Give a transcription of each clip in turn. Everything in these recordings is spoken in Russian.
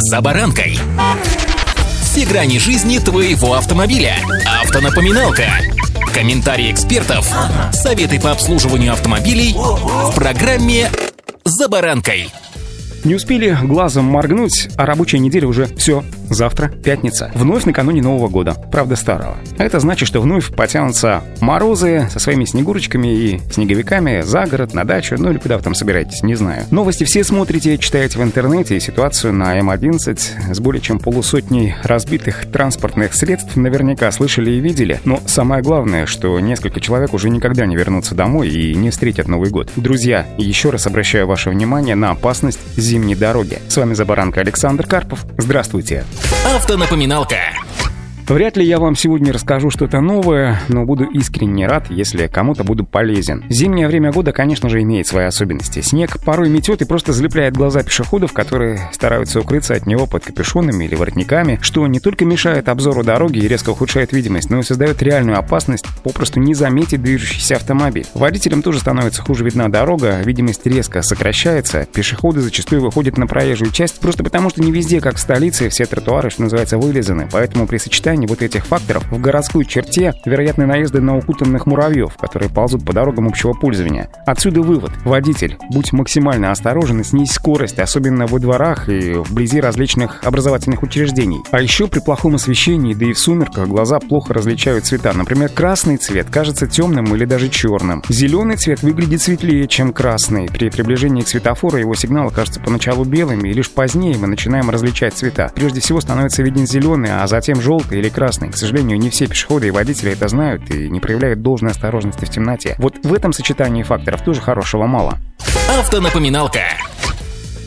«За баранкой». Все грани жизни твоего автомобиля. Автонапоминалка. Комментарии экспертов. Советы по обслуживанию автомобилей в программе «За баранкой». Не успели глазом моргнуть, а рабочая неделя уже все. Завтра пятница. Вновь накануне Нового года. Правда, старого. Это значит, что вновь потянутся морозы со своими снегурочками и снеговиками за город, на дачу, ну или куда вы там собираетесь, не знаю. Новости все смотрите, читаете в интернете, и ситуацию на М11 с более чем полусотней разбитых транспортных средств наверняка слышали и видели. Но самое главное, что несколько человек уже никогда не вернутся домой и не встретят Новый год. Друзья, еще раз обращаю ваше внимание на опасность зимней дороги. С вами Забаранка Александр Карпов. Здравствуйте. Автонапоминалка. Вряд ли я вам сегодня расскажу что-то новое, но буду искренне рад, если кому-то буду полезен. Зимнее время года, конечно же, имеет свои особенности. Снег порой метет и просто залепляет глаза пешеходов, которые стараются укрыться от него под капюшонами или воротниками, что не только мешает обзору дороги и резко ухудшает видимость, но и создает реальную опасность попросту не заметить движущийся автомобиль. Водителям тоже становится хуже видна дорога, видимость резко сокращается, пешеходы зачастую выходят на проезжую часть просто потому, что не везде, как в столице, все тротуары, что называется, вылезаны, поэтому при сочетании сочетании вот этих факторов в городской черте вероятны наезды на укутанных муравьев, которые ползут по дорогам общего пользования. Отсюда вывод. Водитель, будь максимально осторожен и снизь скорость, особенно во дворах и вблизи различных образовательных учреждений. А еще при плохом освещении, да и в сумерках, глаза плохо различают цвета. Например, красный цвет кажется темным или даже черным. Зеленый цвет выглядит светлее, чем красный. При приближении к светофору его сигнал кажется поначалу белым, и лишь позднее мы начинаем различать цвета. Прежде всего становится виден зеленый, а затем желтый или или красный. К сожалению, не все пешеходы и водители это знают и не проявляют должной осторожности в темноте. Вот в этом сочетании факторов тоже хорошего мало. Автонапоминалка.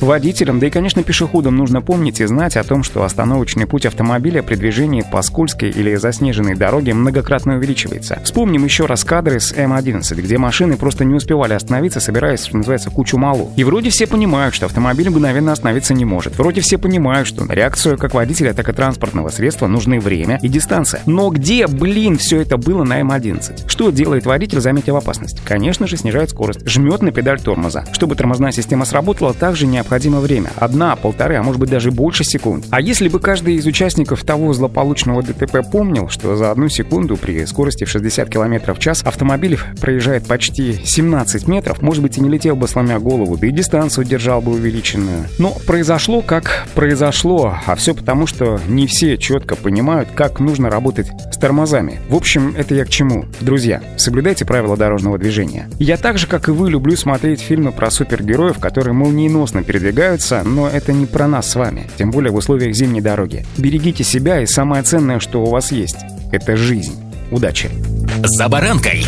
Водителям, да и, конечно, пешеходам нужно помнить и знать о том, что остановочный путь автомобиля при движении по скользкой или заснеженной дороге многократно увеличивается. Вспомним еще раз кадры с М11, где машины просто не успевали остановиться, собираясь, что называется, кучу малу. И вроде все понимают, что автомобиль мгновенно остановиться не может. Вроде все понимают, что на реакцию как водителя, так и транспортного средства нужны время и дистанция. Но где, блин, все это было на М11? Что делает водитель, заметив опасность? Конечно же, снижает скорость, жмет на педаль тормоза. Чтобы тормозная система сработала, также необходимо необходимо время. Одна, полторы, а может быть даже больше секунд. А если бы каждый из участников того злополучного ДТП помнил, что за одну секунду при скорости в 60 км в час автомобиль проезжает почти 17 метров, может быть и не летел бы сломя голову, да и дистанцию держал бы увеличенную. Но произошло как произошло, а все потому, что не все четко понимают, как нужно работать с тормозами. В общем, это я к чему? Друзья, соблюдайте правила дорожного движения. Я так же, как и вы, люблю смотреть фильмы про супергероев, которые молниеносно перед передвигаются, но это не про нас с вами, тем более в условиях зимней дороги. Берегите себя и самое ценное, что у вас есть — это жизнь. Удачи! «За баранкой»